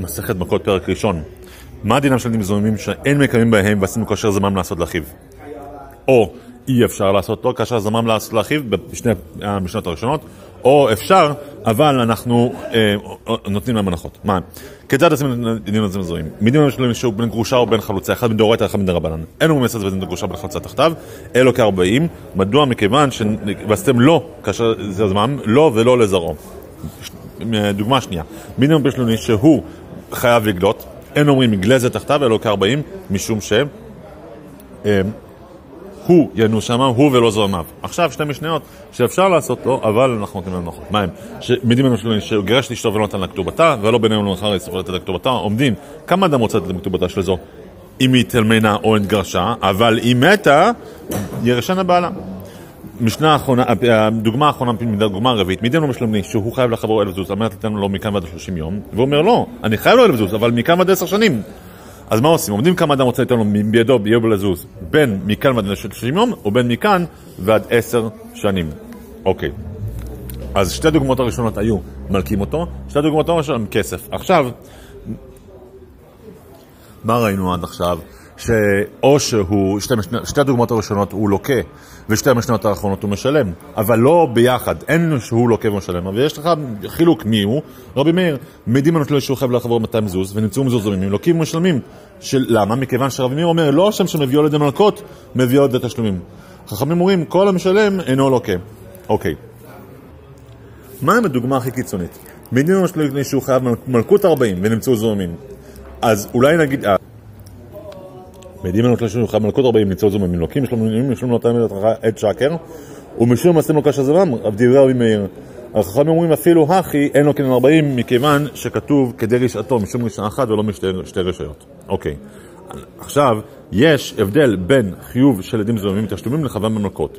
מסכת מכות פרק ראשון. מה דינם של זוממים שאין מקיימים בהם ועשינו כושר זמם לעשות לאחיו? או אי אפשר לעשות אותו כאשר זמם לעשות לאחיו בשני המשנות הראשונות, או אפשר, אבל אנחנו אה, נותנים להם הנחות. מה? כיצד עושים דינים לזה מזוהים? מדינים שלהם שהוא בן גרושה או בן חלוצה, אחד מדאורייתא, אחד מדרבנן. אין הוא מסת בן גרושה בן חלוצה תחתיו, אלו כארבעים. מדוע? מכיוון שווסתם לא, כאשר זה זמן, לא ולא לזרעו. דוגמה שנייה, מינימום בשלוני שהוא חייב לגלות, אין אומרים יגלזת תחתיו, אלו כארבעים, משום ש... אה, הוא ינוס שמה, הוא ולא זרמיו. עכשיו שתי משניות שאפשר לעשות לו, אבל אנחנו נותנים להם נוחות. מה הם? שמדים לנו שלנו שגירש את אשתו ולא נתן לה כתובתה, ולא בינינו לאחר יספר לתת לה כתובתה, עומדים. כמה אדם רוצה לתת לה של זו? אם היא תלמנה או התגרשה, אבל היא מתה, ירשנה בעלה. משנה האחרונה, הדוגמה האחרונה, דוגמה הרביעית, מדי לנו משלמני שהוא חייב לחברו אלף זוז על מנת לתת לו מכאן ועד 30 יום, והוא אומר לא, אני חייב לו אלף זוז, אבל מכאן ועד 10 שנים. אז מה עושים? עומדים כמה אדם רוצה לתת לו בידו ביום לזוז, בין מכאן ועד 30 יום, או בין מכאן ועד 10 שנים. אוקיי. אז שתי הדוגמאות הראשונות היו מלקים אותו, שתי הדוגמאות הראשונות הם כסף. עכשיו, מה ראינו עד עכשיו? שאו שהוא, שתי, שתי הדוגמאות הראשונות הוא לוקה, ושתי המשנות האחרונות הוא משלם, אבל לא ביחד, אין שהוא לוקה ומשלם, אבל יש לך חילוק מי הוא, רבי מאיר, מעידים לנו שהוא חייב לחבור 200 זוז, ונמצאו מזוזמים, לוקים ומשלמים, של, למה? מכיוון שרבי מאיר אומר, לא השם שמביאו לידי מלכות, מביאו לידי תשלומים. חכמים אומרים, כל המשלם אינו לוקה. אוקיי. מה עם הדוגמה הכי קיצונית? מעידים לנו שהוא חייב מלכות 40 ונמצאו זורמים. אז אולי נגיד... מעידים לנו תלשון לך מלכות ארבעים ניצול זו ממלוקים, יש לנו נתן מלך עת שקר, ומשום מעשים לו קשה זמם, דברי רבי מאיר. החכמים אומרים אפילו הכי אין לו כנן ארבעים, מכיוון שכתוב כדי רשעתו, משום רשעה אחת ולא משתי רשעות. אוקיי. עכשיו, יש הבדל בין חיוב של עדים זוממים תשלומים לחווה במלכות.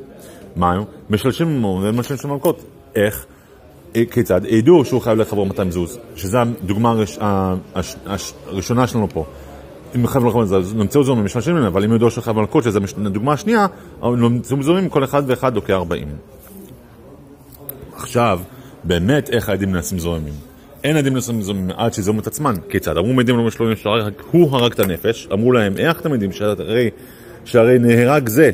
מה הם? משלשים ומשלשים של מלכות. איך? כיצד? ידעו שהוא חייב לחבור 200 זוז, שזו הדוגמה הראשונה שלנו פה. אם חייב מלכות, אז נמצאו זורמים משתמשים ממנו, אבל אם ידעו שחייב מלכות, שזו הדוגמה השנייה, נמצאו זורמים כל אחד ואחד דוקא 40. עכשיו, באמת איך העדים נעשים זורמים? אין עדים נעשים זורמים עד שזורמו את עצמן. כיצד? אמרו מדים לא משלומים הוא הרג את הנפש, אמרו להם, איך אתם יודעים שהרי, שהרי נהרג זה,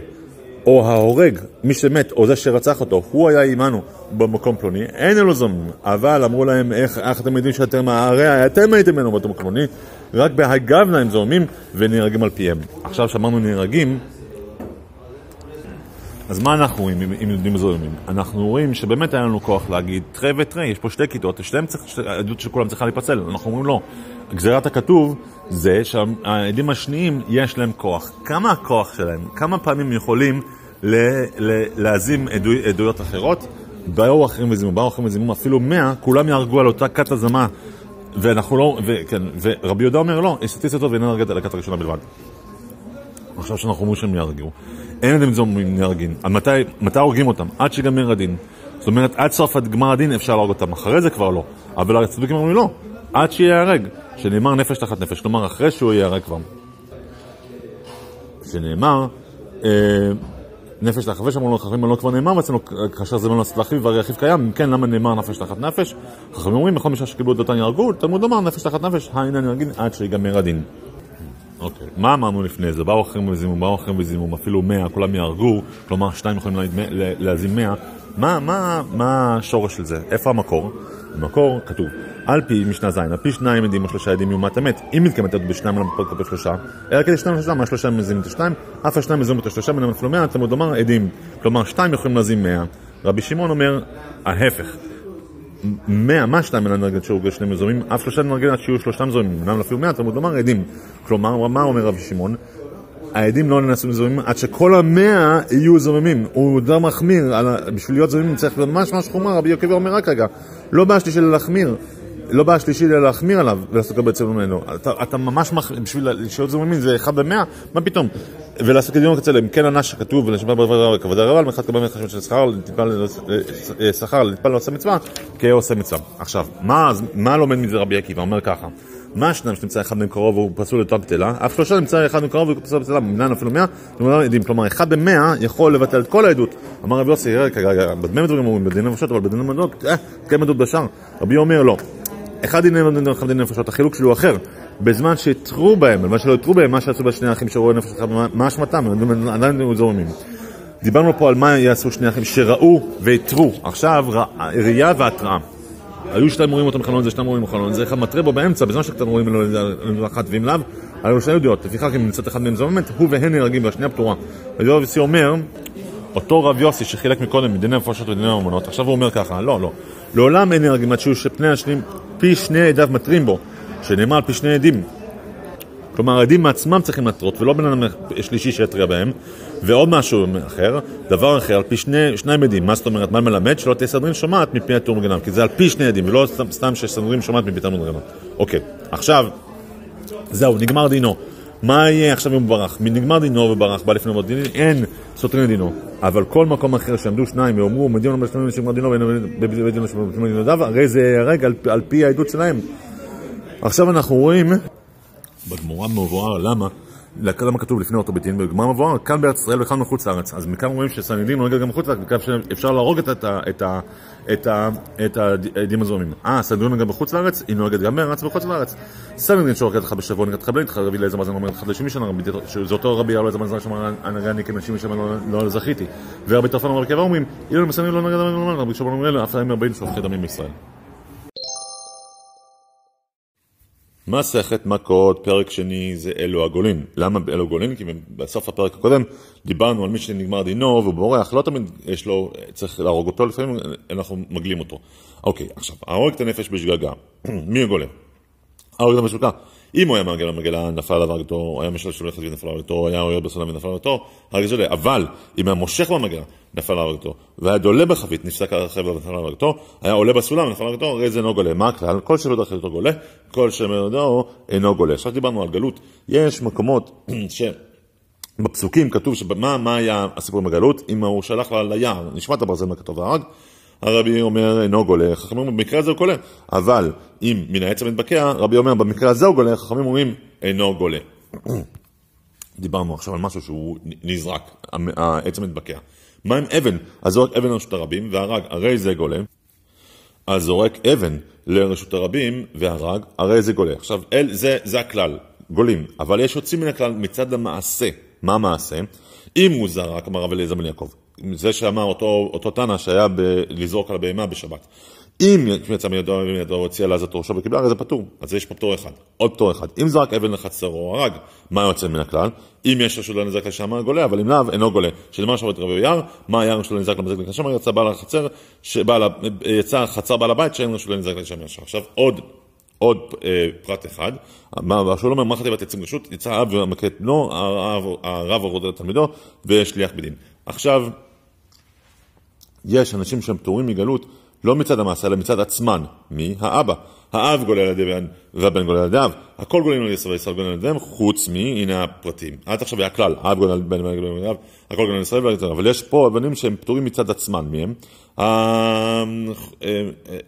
או ההורג, מי שמת, או זה שרצח אותו, הוא היה עמנו במקום פלוני, אין אלו זוממים. אבל אמרו להם, איך, איך אתם יודעים שאתם, הרי אתם הייתם ממנו במקום פלוני, רק בהגבנה הם זורמים ונהרגים על פיהם. עכשיו שאמרנו נהרגים, אז מה אנחנו רואים אם יודעים זורמים? אנחנו רואים שבאמת היה לנו כוח להגיד תרי ותרי, יש פה שתי כיתות, שתיהן צריך, העדות של כולם צריכה להיפצל, אנחנו אומרים לא. גזירת הכתוב זה שהעדים השניים יש להם כוח. כמה הכוח שלהם? כמה פעמים יכולים ל- ל- להזים עדו, עדויות אחרות? באו אחרים וזימו, באו אחרים וזימו, אפילו מאה, כולם יהרגו על אותה כת הזמה ואנחנו לא, וכן, ורבי יהודה אומר לא, יש סטטיסטיות ואיננה הרגת על הכת הראשונה בלבד. עכשיו שאנחנו אומרים שהם יהרגו, אין עדים זוממים נהרגים. עד מתי, מתי הורגים אותם? עד שיגמר הדין. זאת אומרת, עד סוף גמר הדין אפשר להרוג אותם, אחרי זה כבר לא. אבל הצדוקים אומרים לא, עד שיהרג, שנאמר נפש תחת נפש, כלומר אחרי שהוא ייהרג כבר. שנאמר, אה, נפש תחת נפש, אמרו לו חכמים לא כבר נאמר אצלנו כאשר זה לא נעשה לאחיו והרי אחיו קיים, אם כן למה נאמר נפש תחת נפש? חכמים אומרים בכל משעה שקיבלו את דתן יהרגו, תלמוד אמר נפש תחת נפש, הנה נהרגין עד שיגמר הדין. אוקיי, מה אמרנו לפני זה? באו אחרים וזימום, באו אחרים וזימום, אפילו מאה, כולם יהרגו, כלומר שתיים יכולים להזים מאה, מה השורש של זה? איפה המקור? במקור כתוב על פי משנה ז', על פי שניים עדים או שלושה עדים יומת אמת. אם מתקיימת עדות בשניים, למה פה שלושה? אלא כדי שניים ושלושה, מה שלושה מזינים את השניים? אף השניים מזינים את השלושה, בינם אפילו מאה, תלמוד לומר עדים. כלומר, שתיים יכולים להזים מאה. רבי שמעון אומר, ההפך. מאה, מה שתיים אינן נרגן שהורגל שני מזומים, אף שלושה נרגן עד שיהיו שלושתם זומים, בינם אפילו מאה, תלמוד לומר עדים. כלומר, מה אומר רבי שמעון? העדים לא נעשו זוממים עד שכל המאה יהיו זוממים. הוא די מחמיר, בשביל להיות זוממים צריך ממש ממש חומר, רבי יוקבי אומר רק רגע, לא בעיה שלישי להחמיר. לא בעיה שלישי אלא להחמיר עליו ולעשות גם בעצם ממנו. אתה, אתה ממש, מח... בשביל להיות זוממים זה אחד במאה, מה פתאום? ולעשות כדיון אם כן ענש שכתוב ולשמר בדבר כבוד הרב, למחת קבל מחשבות של שכר, שכר, לנטפל לעושה מצווה, כעושה מצווה. עכשיו, מה, מה לומד מזה רבי עקיבא? אומר ככה. מה השניים שנמצא אחד מהם קרוב והוא פסול לתורה בטלה? אף שלושה נמצא אחד מהם קרוב והוא פסול בטלה, במנהל אפילו מאה, כלומר אחד במאה יכול לבטל את כל העדות. אמר רבי יוסי, רגע, בדמי דברים אומרים, בדיני נפשות, אבל בדיני מדות, אה, תקיים עדות בשאר. רבי אומר לא. אחד דיני נפשות, אחד דיני נפשות, החילוק שלו אחר. בזמן שהתרו בהם, בזמן שלא התרו בהם, מה שעשו בשני האחים שראו נפש אחד, מה אשמתם? עדיין זורמים. דיברנו פה על מה יעשו שני אחים שראו והתרו. עכשיו, ראייה והתראה. היו שתיים רואים אותם חלון זה, שתיים רואים חלון זה, אחד מתרה בו באמצע, בזמן שאתם רואים אלו אחת ואם לאו, היו שתי ידיעות, לפיכך אם נמצאת אחד מהם זוממת, הוא והן נהרגים והשנייה פטורה. רבי יוסי אומר, אותו רב יוסי שחילק מקודם מדיני המפרשות ודיני הממונות, עכשיו הוא אומר ככה, לא, לא, לעולם אין נהרגים עד שיהיו שפני השנים, פי שני עדיו מתרים בו, שנאמר על פי שני עדים. כלומר, העדים מעצמם צריכים להתרות, ולא בן אדם שלישי שיתריע בהם. ועוד משהו אחר, דבר אחר, על פי שני, שניים עדים, מה זאת אומרת, מה מלמד? שלא תהיה סדרין שומעת מפי התור מגנב, כי זה על פי שני עדים, ולא סתם, סתם שסדרין שומעת מפי תור מגנב. אוקיי, עכשיו, זהו, נגמר דינו. מה יהיה עכשיו אם הוא ברח? נגמר דינו וברח, בא לפני מות אין סותרים לדינו. אבל כל מקום אחר שעמדו שניים ואומרו, מדיון אומר שניים שנגמר דינו ובית דין שנגמר דינו, הרי זה על, על פי העדות שלהם. עכשיו אנחנו רואים, בגמורה מבואר, למה? למה כתוב לפני אותו ביתין, בגמר מבואר, כאן בארץ ישראל וכאן מחוץ לארץ. אז מכאן רואים שסנהדרין נוהג גם מחוץ לארץ, מכאן אפשר להרוג את, העדים הזוהמים. אה, סנהדרין נוהג בחוץ לארץ, היא נוהגת גם בארץ ובחוץ לארץ. סנהדרין שהורגת לך בשבוע, נגד לך בלית, רבי אליעזר מזן אומר לך לשמי שנה, שזה אותו רבי אליעזר מזן שאמר, אני כנשים שם לא זכיתי. ורבי טרפון אומר בקבע אומרים, אילו מסנהדרין לא נגד רבי שמעון אומר, אף אחד דמים בישראל. מסכת מכות, פרק שני, זה אלו הגולים. למה אלו הגולים? כי בסוף הפרק הקודם דיברנו על מי שנגמר דינו והוא בורח, לא תמיד יש לו, צריך להרוג אותו, לפעמים אנחנו מגלים אותו. אוקיי, עכשיו, ההורג את הנפש בשגגה, מי הגולם? ההורג את בשגגה. אם הוא היה מעגל המגלה, נפל עליו הרגתו, היה משל שולח ונפל על הרגתו, היה אוהב בסולם ונפל הרגתו, הרגתו עולה. אבל אם היה מושך במגלה, נפל הרגתו, והיה דולה בחבית, נפסק החבל ונפל הרגתו, היה עולה בסולם ונפל הרגתו, הרי זה אינו גולה. מה הכלל? כל שלא דרך אותו גולה, כל שמרדו אינו גולה. עכשיו דיברנו על גלות. יש מקומות ש... בפסוקים כתוב שמה מה היה הסיפור עם הגלות, אם הוא שלח לה ליער, נשמע את הברזל מהכתוב והרג, הרבי אומר אינו גולה, חכמים אומרים במקרה הזה הוא גולה, אבל אם מן העץ המתבקע, רבי אומר במקרה הזה הוא גולה, חכמים אומרים אינו גולה. דיברנו עכשיו על משהו שהוא נזרק, העץ המתבקע. מה עם אבן? אז זורק אבן לרשות הרבים והרג, הרי זה גולה. אז זורק אבן לרשות הרבים והרג, הרי זה גולה. עכשיו, אל, זה, זה הכלל, גולים. אבל יש יוצאים מן הכלל מצד המעשה. מה המעשה? אם הוא זרק, אמר רב אליעזר בן יעקב, זה שאמר אותו, אותו תנא שהיה ב- לזרוק על הבהמה בשבת. אם יצא מידו ומידו הוציאה לעזת ראשו וקיבלה, הרי זה פטור. אז יש פה פטור אחד. עוד פטור אחד. אם זרק אבן לחצרו, הרג, מה יוצא מן הכלל? אם יש רשות לנזק לשם, גולה, אבל אם לאו, אינו גולה. שלמה שבת רבי יער, מה היה רשות לנזק למזק לשם, יצא בעל החצר, שבעל, יצא חצר בעל הבית שאין רשות לנזק לשם. עכשיו עוד עוד אה, פרט אחד, מה שהוא אומר, מה חטיבת עצים רשות, יצא האב ומכה את בנו, הרב הורד לתלמידו ושליח בדין. עכשיו, יש אנשים שהם פטורים מגלות לא מצד המעשה, אלא מצד עצמן. מי? האבא. האב גולל על ידי בן והבן גולל על ידי אב. הכל גולים על ישראל וישראל גולל על ידיהם, חוץ מ... הנה הפרטים. עד עכשיו היה כלל, האב גולל על בן והבן גולל על ידי אב, הכל גולל על ישראל אבל יש פה אבנים שהם פטורים מצד עצמן. מי הם? אה,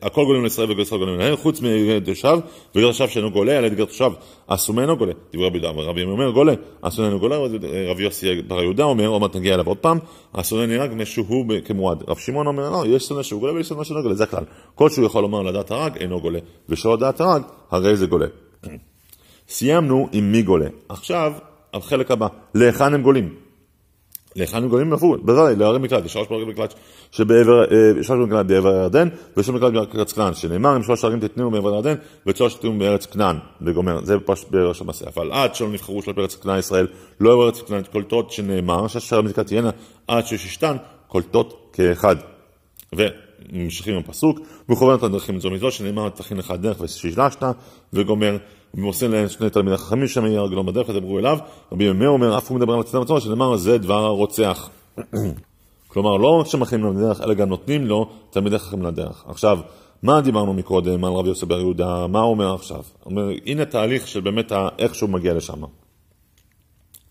הכל גולים לישראל וישראל גולים עליהם, חוץ מגר תושב, וגר תושב שאינו גולה, על ידי גר תושב, אסור אינו גולה. דברי רבי יהודה, רבי אומר גולה, אסור אינו גולה, רבי יוסי בר יהודה אומר, עוד מעט נגיע אליו עוד פעם, אסור אינו נהרג משהו כמועד. רב שמעון אומר, לא, יש שונא שהוא גולה ויש שונא שאינו גולה, זה הכלל. כל שהוא יכול לומר לדעת הרג, אינו גולה, ושלא לדעת הרג, הרי זה גולה. סיימנו עם מי גולה. עכשיו, החלק הבא, להיכן הם גולים? להיכן הם גולים נפו, בוודאי, לערי מקלט, יש שלוש פרקים מקלט שבעבר, אה, שלוש מקלט בעבר הירדן, ושלוש מקלט בארץ כנען, שנאמר אם שלוש ערים תתנו בעבר הירדן, ושלוש תתנו בארץ כנען, וגומר, זה פשוט בראש המעשה, אבל עד שלא נבחרו שלוש בארץ כנען ישראל, לא יבוא ארץ כנען קולטות שנאמר, שש ערים מקלט תהיינה, עד שששתן קולטות כאחד. וממשיכים עם הפסוק, וכוון את הדרכים זו מזו, שנאמר תכין לך דרך וששלשת, וגומר, ומוסר להם שני תלמידי חכמים שם יהיה רגלו בדרך, ידברו אליו, רבי מאיר אומר, אף הוא מדבר על הצדם עצמו, שנאמר זה דבר הרוצח. כלומר, לא שמכינים לו לדרך, אלא גם נותנים לו תלמידי חכמים לדרך. עכשיו, מה דיברנו מקודם על רבי יוסף בר יהודה, מה הוא אומר עכשיו? הוא אומר, הנה תהליך של באמת איך שהוא מגיע לשם.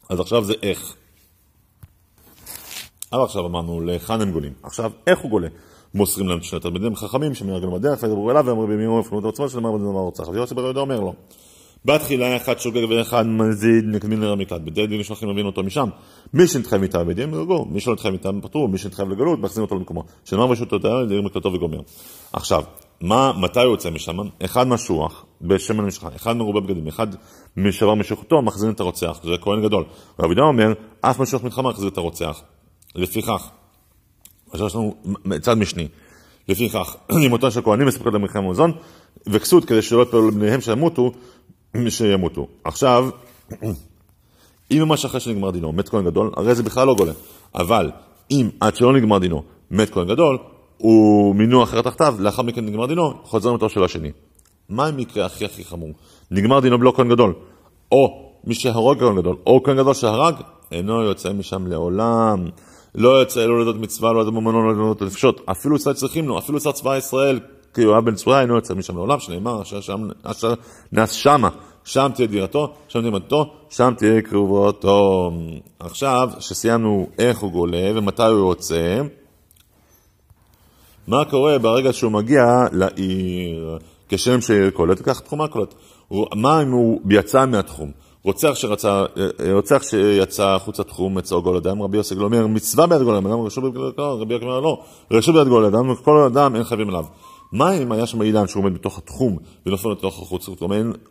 אז עכשיו זה איך. עד עכשיו אמרנו להיכן הם גולים. עכשיו, איך הוא גולה? מוסרים להם שני תלמידים חכמים שמרגלו בדרך וידברו אליו ואמרו בימינו יפנו את עצמו שנאמר בדבר רוצח. רבי יוסי בר יהודה אומר לו בתחילה אחד שוגג ואחד מזיד נקמים לרע מקלט. בדי דין שולחים להבין אותו משם. מי שנתחייב מטעם בדין ירגו, מי שלא נתחייב מטעם פטור, מי שנתחייב לגלות מחזירים אותו למקומו. שנאמר רשות הודעה לדין מקלטו וגומר. עכשיו, מה, מתי הוא יוצא משם? אחד משוח בשמן המשחה, אחד מרובה בגדים, אחד משבר משוחתו, מחזיר את הרוצח, זה כהן גדול. רבי דוד אומר, אף משוח מלחמה מחזיר את הרוצח. לפיכך, עכשיו יש לנו צד משני. לפיכך, לימותו של כהנים מספקות למלחמה מזון, וכסות כדי שלא יפלו לבניהם שימותו, שימותו. עכשיו, אם ממש אחרי שנגמר דינו מת כהן גדול, הרי זה בכלל לא גולה. אבל אם עד שלא נגמר דינו מת כהן גדול, הוא מינו אחר תחתיו, לאחר מכן נגמר דינו, חוזר מתו של השני. מה המקרה הכי הכי חמור? נגמר דינו בלא כהן גדול, או מי שהרוג כהן גדול, או כהן גדול שהרג, אינו יוצא משם לעולם. לא יוצא לא לדעת מצווה, לא לדעת ממונו, לא לדעת נפשות. אפילו שר צריכים לו, אפילו שר צבא ישראל, כי הוא היה בן צבא, אינו יוצא משם לעולם, שנאמר, אשר נס שמה, שם תהיה דירתו, שם תהיה מדתו, שם תהיה קרובותו. עכשיו, שסיימנו איך הוא גולה ומתי הוא יוצא, מה קורה ברגע שהוא מגיע לעיר? כשם שעיר קולט, וכך תחומה קולט. מה אם הוא יצא מהתחום? רוצח, שרצה, רוצח שיצא החוצה תחום מצאו גול אדם, רבי יוסק אומר, מצווה ביד גול אדם, רשום ביד גול אדם, רבי יוסק אומר, לא, רשום ביד גול אדם, כל אדם אין חייבים עליו. מה אם היה שם אילן שהוא עומד בתוך התחום ונופל לתוך החוץ,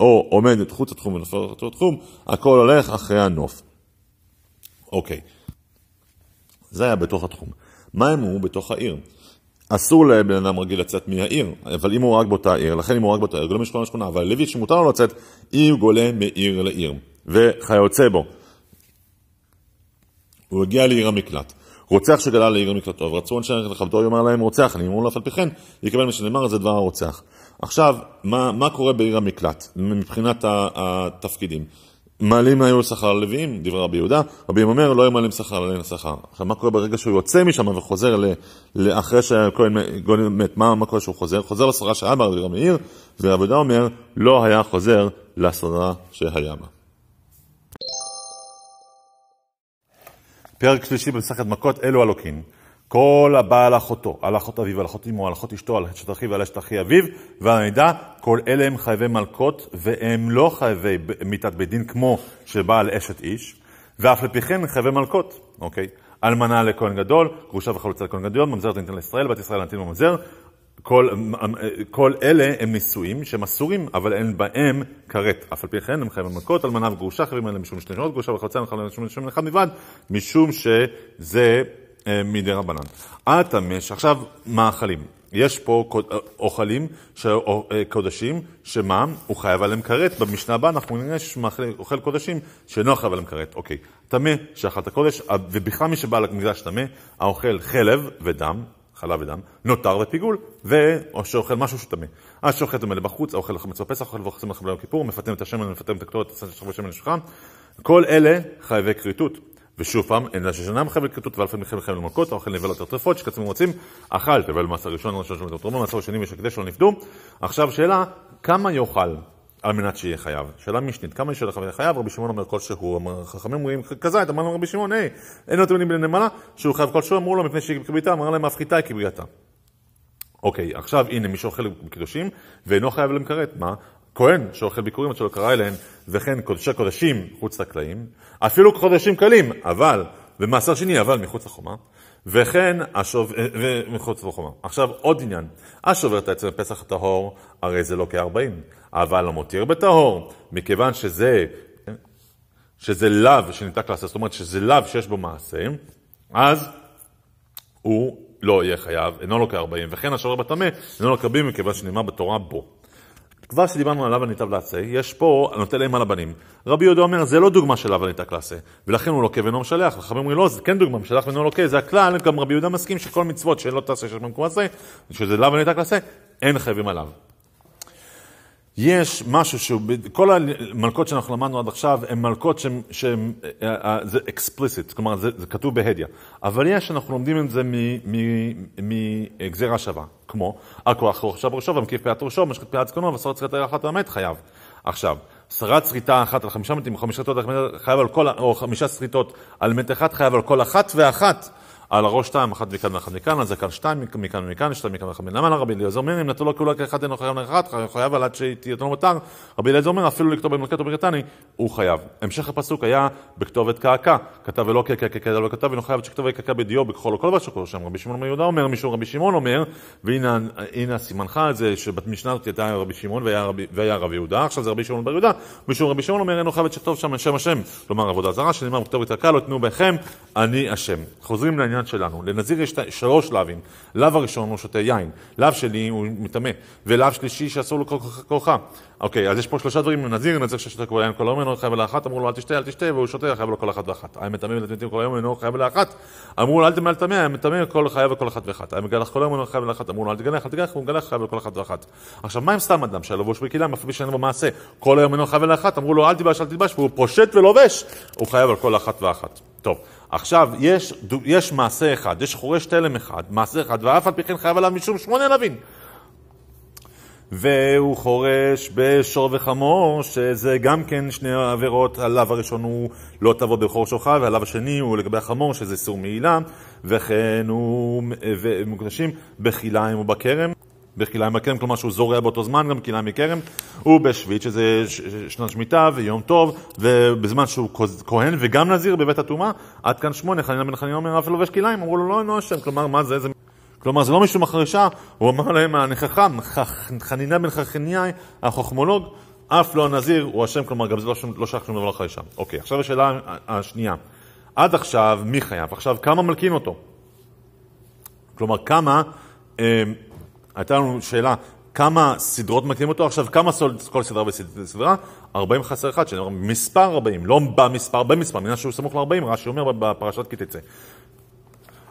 או עומד את חוץ התחום ונופל לתוך התחום, הכל הולך אחרי הנוף. אוקיי, זה היה בתוך התחום. מה אם הוא בתוך העיר? אסור לבן אדם רגיל לצאת מהעיר, אבל אם הוא רק באותה עיר, לכן אם הוא רק באותה עיר, גולה משכונה לשכונה, אבל לוי שמותר לו לצאת, אם גולה מעיר לעיר, וכיוצא בו. הוא הגיע לעיר המקלט. רוצח שגלה לעיר המקלטו, ורצו אנשי לכבדו, יאמר להם רוצח, אני אמור לו אף על פי כן, יקבל מה שנאמר, זה דבר הרוצח. עכשיו, מה, מה קורה בעיר המקלט, מבחינת התפקידים? מעלים היו שכר ללוויים, דברי רבי יהודה, רבי יהודה אומר לא היו מעלים שכר ללוויים שכר. עכשיו מה קורה ברגע שהוא יוצא משם וחוזר ל, אחרי שהכהן מת, מה, מה קורה שהוא חוזר? חוזר לשרה שהיה בה רבי מאיר, ורבי יהודה אומר לא היה חוזר לשרה שהיה בה. פרק שלישי במסכת מכות אלו אלוקים. כל הבא על אחותו, על אחות אביו, על אחות אמו, על אחות אשתו, על אשת אחיו ועל אשת אחי אביו, ועל המידע, כל אלה הם חייבי מלכות, והם לא חייבי מיתת בית דין כמו שבעל אשת איש, ואף לפי כן חייבי מלכות, אוקיי? אלמנה לכהן גדול, גרושה וחלוצה לכהן גדול, ממזרת ניתן לישראל, בת ישראל נתין בממזר, כל, כל אלה הם נישואים שהם אסורים, אבל אין בהם כרת. אף על פי כן הם חייבים מלכות, אלמנה וגרושה חייבים עליהם משום שתי שנות, גרושה וחלוצה חייבים משום אחד מלבד, משום שזה מדי רבנן. הטמש, עכשיו מאכלים. יש פה אה, אוכלים, אה, קודשים, שמה? הוא חייב עליהם כרת. במשנה הבאה אנחנו נראה שיש אוכל קודשים שאינו חייב עליהם כרת. אוקיי, טמא שאכלת קודש, ובכלל מי שבא למקדש טמא, האוכל חלב ודם, חלב ודם, נותר בפיגול, או שאוכל משהו שטמא. אז שאוכל טמא לבחוץ, האוכל חמץ בפסח, אוכל וחצים לחם ביום כיפור, מפתם את השמן, מפתם את הקטורת, את השמן לשולחן. כל אלה חייבי כריתות. ושוב פעם, אין לה ששנה מחבל כתות ואלפי מלחמת חבל מלכות, האוכל יותר טרפות, שקצמים רוצים, אכל, תבל מעשר ראשון, ראשון של תרומה, מעשר שני ושקדש לא נפדו. עכשיו שאלה, כמה יאכל על מנת שיהיה חייב? שאלה משנית, כמה יש לך חייב? רבי שמעון אומר כלשהו, חכמים אומרים, כזית, אמר רבי שמעון, היי, אין לו בני נמלה, שהוא חייב כלשהו, אמרו לו מפני שהיא כבריתה, אמר להם, הפחיתה היא כבריתה. אוקיי, עכשיו הנה מי שאוכל בקדושים ואינו חייב למכרת, מה? כהן שאוכל ביקורים עד שלא קרא אליהן, וכן קודשי קודשים חוץ לקלעים, אפילו קודשים קלים, אבל, ומעשר שני, אבל מחוץ לחומה, וכן השוב... ומחוץ לחומה. עכשיו עוד עניין, השובר את העצם בפסח הטהור, הרי זה לא כארבעים, אבל המותיר בטהור, מכיוון שזה, שזה לאו שניתק לעשה, זאת אומרת שזה לאו שיש בו מעשה, אז הוא לא יהיה חייב, אינו לו כארבעים, וכן השובר בטמא, אינו לו כרבים, מכיוון שנאמר בתורה בו. כבר שדיברנו על לאו הניתב לעשה, יש פה נוטה להם על הבנים. רבי יהודה אומר, זה לא דוגמה של לאו הניתק לעשה, ולכן הוא לוקה ואינו משלח. חכמים אומרים, לא, זה כן דוגמה, משלח ואינו לוקה, זה הכלל, גם רבי יהודה מסכים שכל מצוות שלא תעשה שיש במקום הזה, שזה לאו הניתק לעשה, אין חייבים עליו. יש משהו שהוא, כל המלכות שאנחנו למדנו עד עכשיו הן מלכות שהן, אה, אה, זה explicit, כלומר זה, זה כתוב בהדיא, אבל יש, אנחנו לומדים את זה מגזירה שווה, כמו על כוח ראשו בראשו ומקיף פאת ראשו, משחק פאת זקנו ושרת שריטה אחת באמת חייב. עכשיו, שרת שריטה אחת על חמישה מתים, חמישה שריטות על חמישה שריטות על מת אחד חייב על כל אחת ואחת. על הראש שתיים, אחת מכאן ואחת מכאן, על כאן שתיים, מכאן ומכאן, שתיים מכאן ואחת מכאן. למה לרבי אליעזר אומר, אם נתנו לו כולה כאחד אינו חייב לאחד, חייב על עד שתהיה לו מותר. רבי אליעזר אומר, אפילו לכתוב במלכת ובריטני, הוא חייב. המשך הפסוק היה בכתובת קעקע, כתב ולא קעקע, לא כתב, אינו חייב שכתוב קעקע בדיו, בכחול או כל מה שקורה שם. רבי שמעון יהודה אומר, מישהו רבי שמעון אומר, והנה סימנך על זה, שבמשנה הזאת הייתה רבי קעקע, לא שלנו. לנזיר יש שלוש לאווים. לאו הראשון הוא שותה יין, לאו שני הוא מטמא, ולאו שלישי שאסור לו כוחה. אוקיי, אז יש פה שלושה דברים לנזיר, נזיר ששותה כל יין כל היום אינו חייב לאחת, אמרו לו אל תשתה, אל תשתה, והוא שותה, חייב לו כל אחת ואחת. היה מטמא ולתמיתים כל היום אינו חייב לאחת, אמרו לו אל תמא אל תמא, היה מטמא כל חייב לכל אחת ואחת. היה מגלח כל היום אינו חייב לאחת, אמרו לו אל תגלח, אל תגלח, הוא מגלח חייב לכל אחת ואחת. עכשיו, מה עם סתם אדם שהיה לבוש בכליים, אף שאין בו מעשה, כל היום אינו חייב לאחת, אמרו לו אל תלבש, אל תלבש, והוא פושט ולובש, הוא חייב על כל אחת ואחת. טוב, עכשיו, יש, יש מעשה אחד, יש חורש תלם אחד, מעשה אחד, ואף על פי כן חייב עליו משום שמונה לווין. והוא חורש בשור וחמור, שזה גם כן שני עבירות, הלאו הראשון הוא לא תבוא בחור שלך, והלאו השני הוא לגבי החמור, שזה איסור מעילה, וכן הוא מוקדשים בכליים ובכרם. בכליים בכרם, כלומר שהוא זורע באותו זמן, גם כליים מכרם, ובשביעית שזה שנת שמיטה ויום טוב, ובזמן שהוא כהן וגם נזיר בבית הטומאה, עד כאן שמונה, חנינה בן חנינה אומר אף לובש כליים, אמרו לו לא, לא השם, כלומר מה זה, זה... כלומר זה לא משום החרישה, הוא אמר להם הנכחה, חנינה בן חכניאי, החוכמולוג, אף לא הנזיר הוא השם, כלומר גם זה לא, לא שייך שום דבר לחרישה. אוקיי, עכשיו השאלה השנייה, עד עכשיו מי חייב? עכשיו כמה מלקים אותו? כלומר כמה... הייתה לנו שאלה, כמה סדרות מקנים אותו, עכשיו כמה כל סדרה וסדרה? 40 חסר אחד, שאני אומר מספר 40, לא במספר, במספר, בגלל שהוא סמוך ל-40, רש"י אומר בפרשת כי תצא.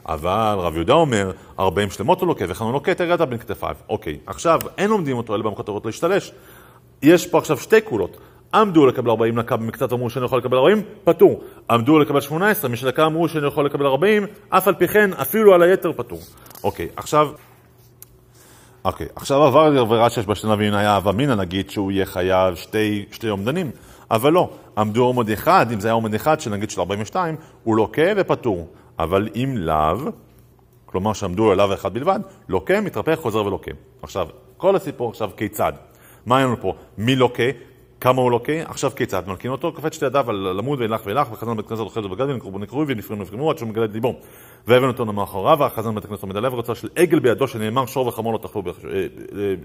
אבל רב יהודה אומר, 40 שלמות הוא לוקה, וכאן הוא לוקה את הרגעת בין כתפיו. אוקיי, עכשיו, אין לומדים אותו אלא במקורות להשתלש. יש פה עכשיו שתי קולות. עמדו לקבל 40 לקה במקצת אמרו שאני יכול לקבל 40, פטור. עמדו לקבל 18, מי שלקה אמרו שאני יכול לקבל 40, אף על פי כן, אפילו על היתר פטור. אוקיי, עכשיו, אוקיי, עכשיו עבר עבירה שיש שתי נביאים היה הווה אמינא, נגיד שהוא יהיה חייב שתי, שתי עומדנים, אבל לא, עמדו עומד אחד, אם זה היה עומד אחד שנגיד של 42, הוא לוקה ופטור, אבל אם לאו, כלומר שעמדו עליו אחד בלבד, לוקה, מתרפך, חוזר ולוקה. עכשיו, כל הסיפור עכשיו כיצד? מה היה לנו פה? מי לוקה? כמה הוא לוקה? עכשיו כיצד? מלכין אותו, קופץ שתי ידיו על עמוד וילך וילך, וחזר לבית כנסת אוכל ובגד ונקרבו נקרוי ונפרמו נפרמו עד שהוא מגלה את ליבו. והבן אותו מאחוריו, והחזן בית הכנסת עומד עליו, ורצה של עגל בידו שנאמר שור וחמור לא אה,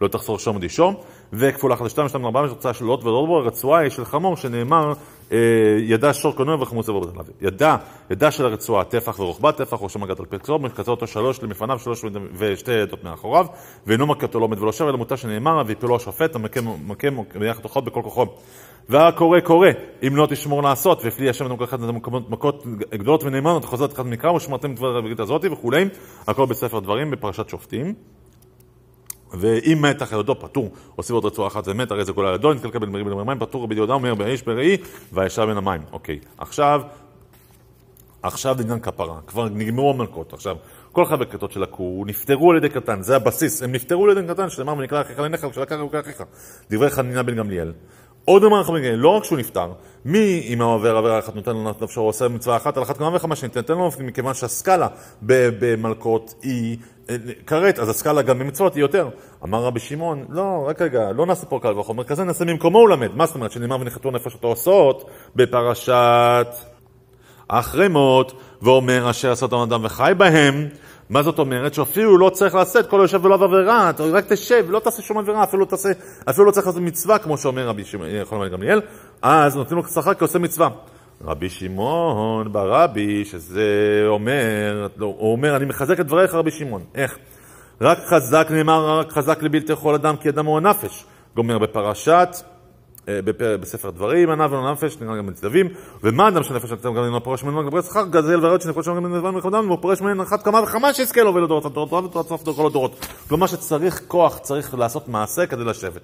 לא תחסור שום דישו, וכפולה אחת לשתיים, שתיים ארבעה, ורצה של לוט ולוט בו, הרצועה היא של חמור שנאמר אה, ידע שור קנוע וחמוץ עבור בתליו. ידע, ידע של הרצועה, טפח ורוחבה, טפח ראשו מגד על פקצור, מקצר אותו שלוש למפניו, שלוש ושתי עדות מאחוריו, ואינו מכה אותו לא עומד ולא שב, אלא מוטה שנאמר, ויפלו השופט, המקם ביחד כוחות בכל כוחו. והקורא קורא, אם לא תשמור לעשות, והפליא השם את אחד מכות גדולות ונאמנות, חוזרת אחד מקרא, ושמרתם את דבר הברית הזאת וכולי, הכל בספר דברים בפרשת שופטים. ואם מת אחרי ידו פטור, עושים עוד רצועה אחת ומת, הרי זה כל הידו, נתקלקל בין מרים בין מים, פטור רבי יהודה אומר באיש בראי, והישר בין המים. אוקיי, עכשיו, עכשיו עניין כפרה, כבר נגמרו המלכות. עכשיו, כל חברי כתות של הכור נפטרו על ידי קטן, זה הבסיס, הם נפטרו על ידי קטן, שנאמר ונקרא אחיך לנחל, כשלקח הוא אחיך. דברי חנינה בן גמליאל. עוד אמר לך לא רק שהוא נפטר, מי אם העובר עבירה אחת נותן לו נפשו, הוא עושה מצווה אחת, על אחת כמה וכמה שניתן לו, מכיוון שהסקאלה במלכות היא כרת, אז הסקאלה גם במצוות היא יותר. אמר רבי שמעון, לא, רק רגע, לא נעשה פה קל וחומר כזה, נעשה במקומו הוא למד. מה זאת אומרת, שנאמר ונחתו נפשות עושות בפרשת אחרי מות, ואומר אשר עשה אותם אדם וחי בהם, מה זאת אומרת? שאפילו לא צריך לעשות כל יושב ולא עבירה, אתה רק תשב, לא תעשה שום עבירה, אפילו, תעשה, אפילו לא צריך לעשות מצווה, כמו שאומר רבי שמעון גמליאל, אז נותנים לו שכר כעושה מצווה. רבי שמעון ברבי, שזה אומר, לא, הוא אומר, אני מחזק את דבריך רבי שמעון. איך? רק חזק נאמר, רק חזק לבלתי כל אדם כי אדם הוא הנפש. גומר בפרשת אה, בספר דברים, ענה ולא נפש, נראה גם בצדבים, ומה אדם שנפש אתם גם אינו פורש ממנו לגבי שכר, גזל ורד שנפש שם גם לבן וכבודם, והוא פורש ממנו אחת כמה וכמה שיזכה לו ולדורות הדורות, ותורת סוף כל הדורות. כלומר שצריך כוח, צריך לעשות מעשה כדי לשבת.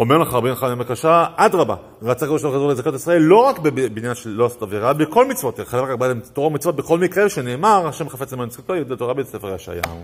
אומר לך רבי נחמן בקשה, אדרבה, רצה הקדוש ברוך הוא לזכות ישראל לא רק בעניין של לא לעשות עבירה, בכל מצוות, חלק רק בעד תורה ומצוות בכל מקרה שנאמר, השם חפץ למען צדקתו, יהודי תורה בספר ישעיהו.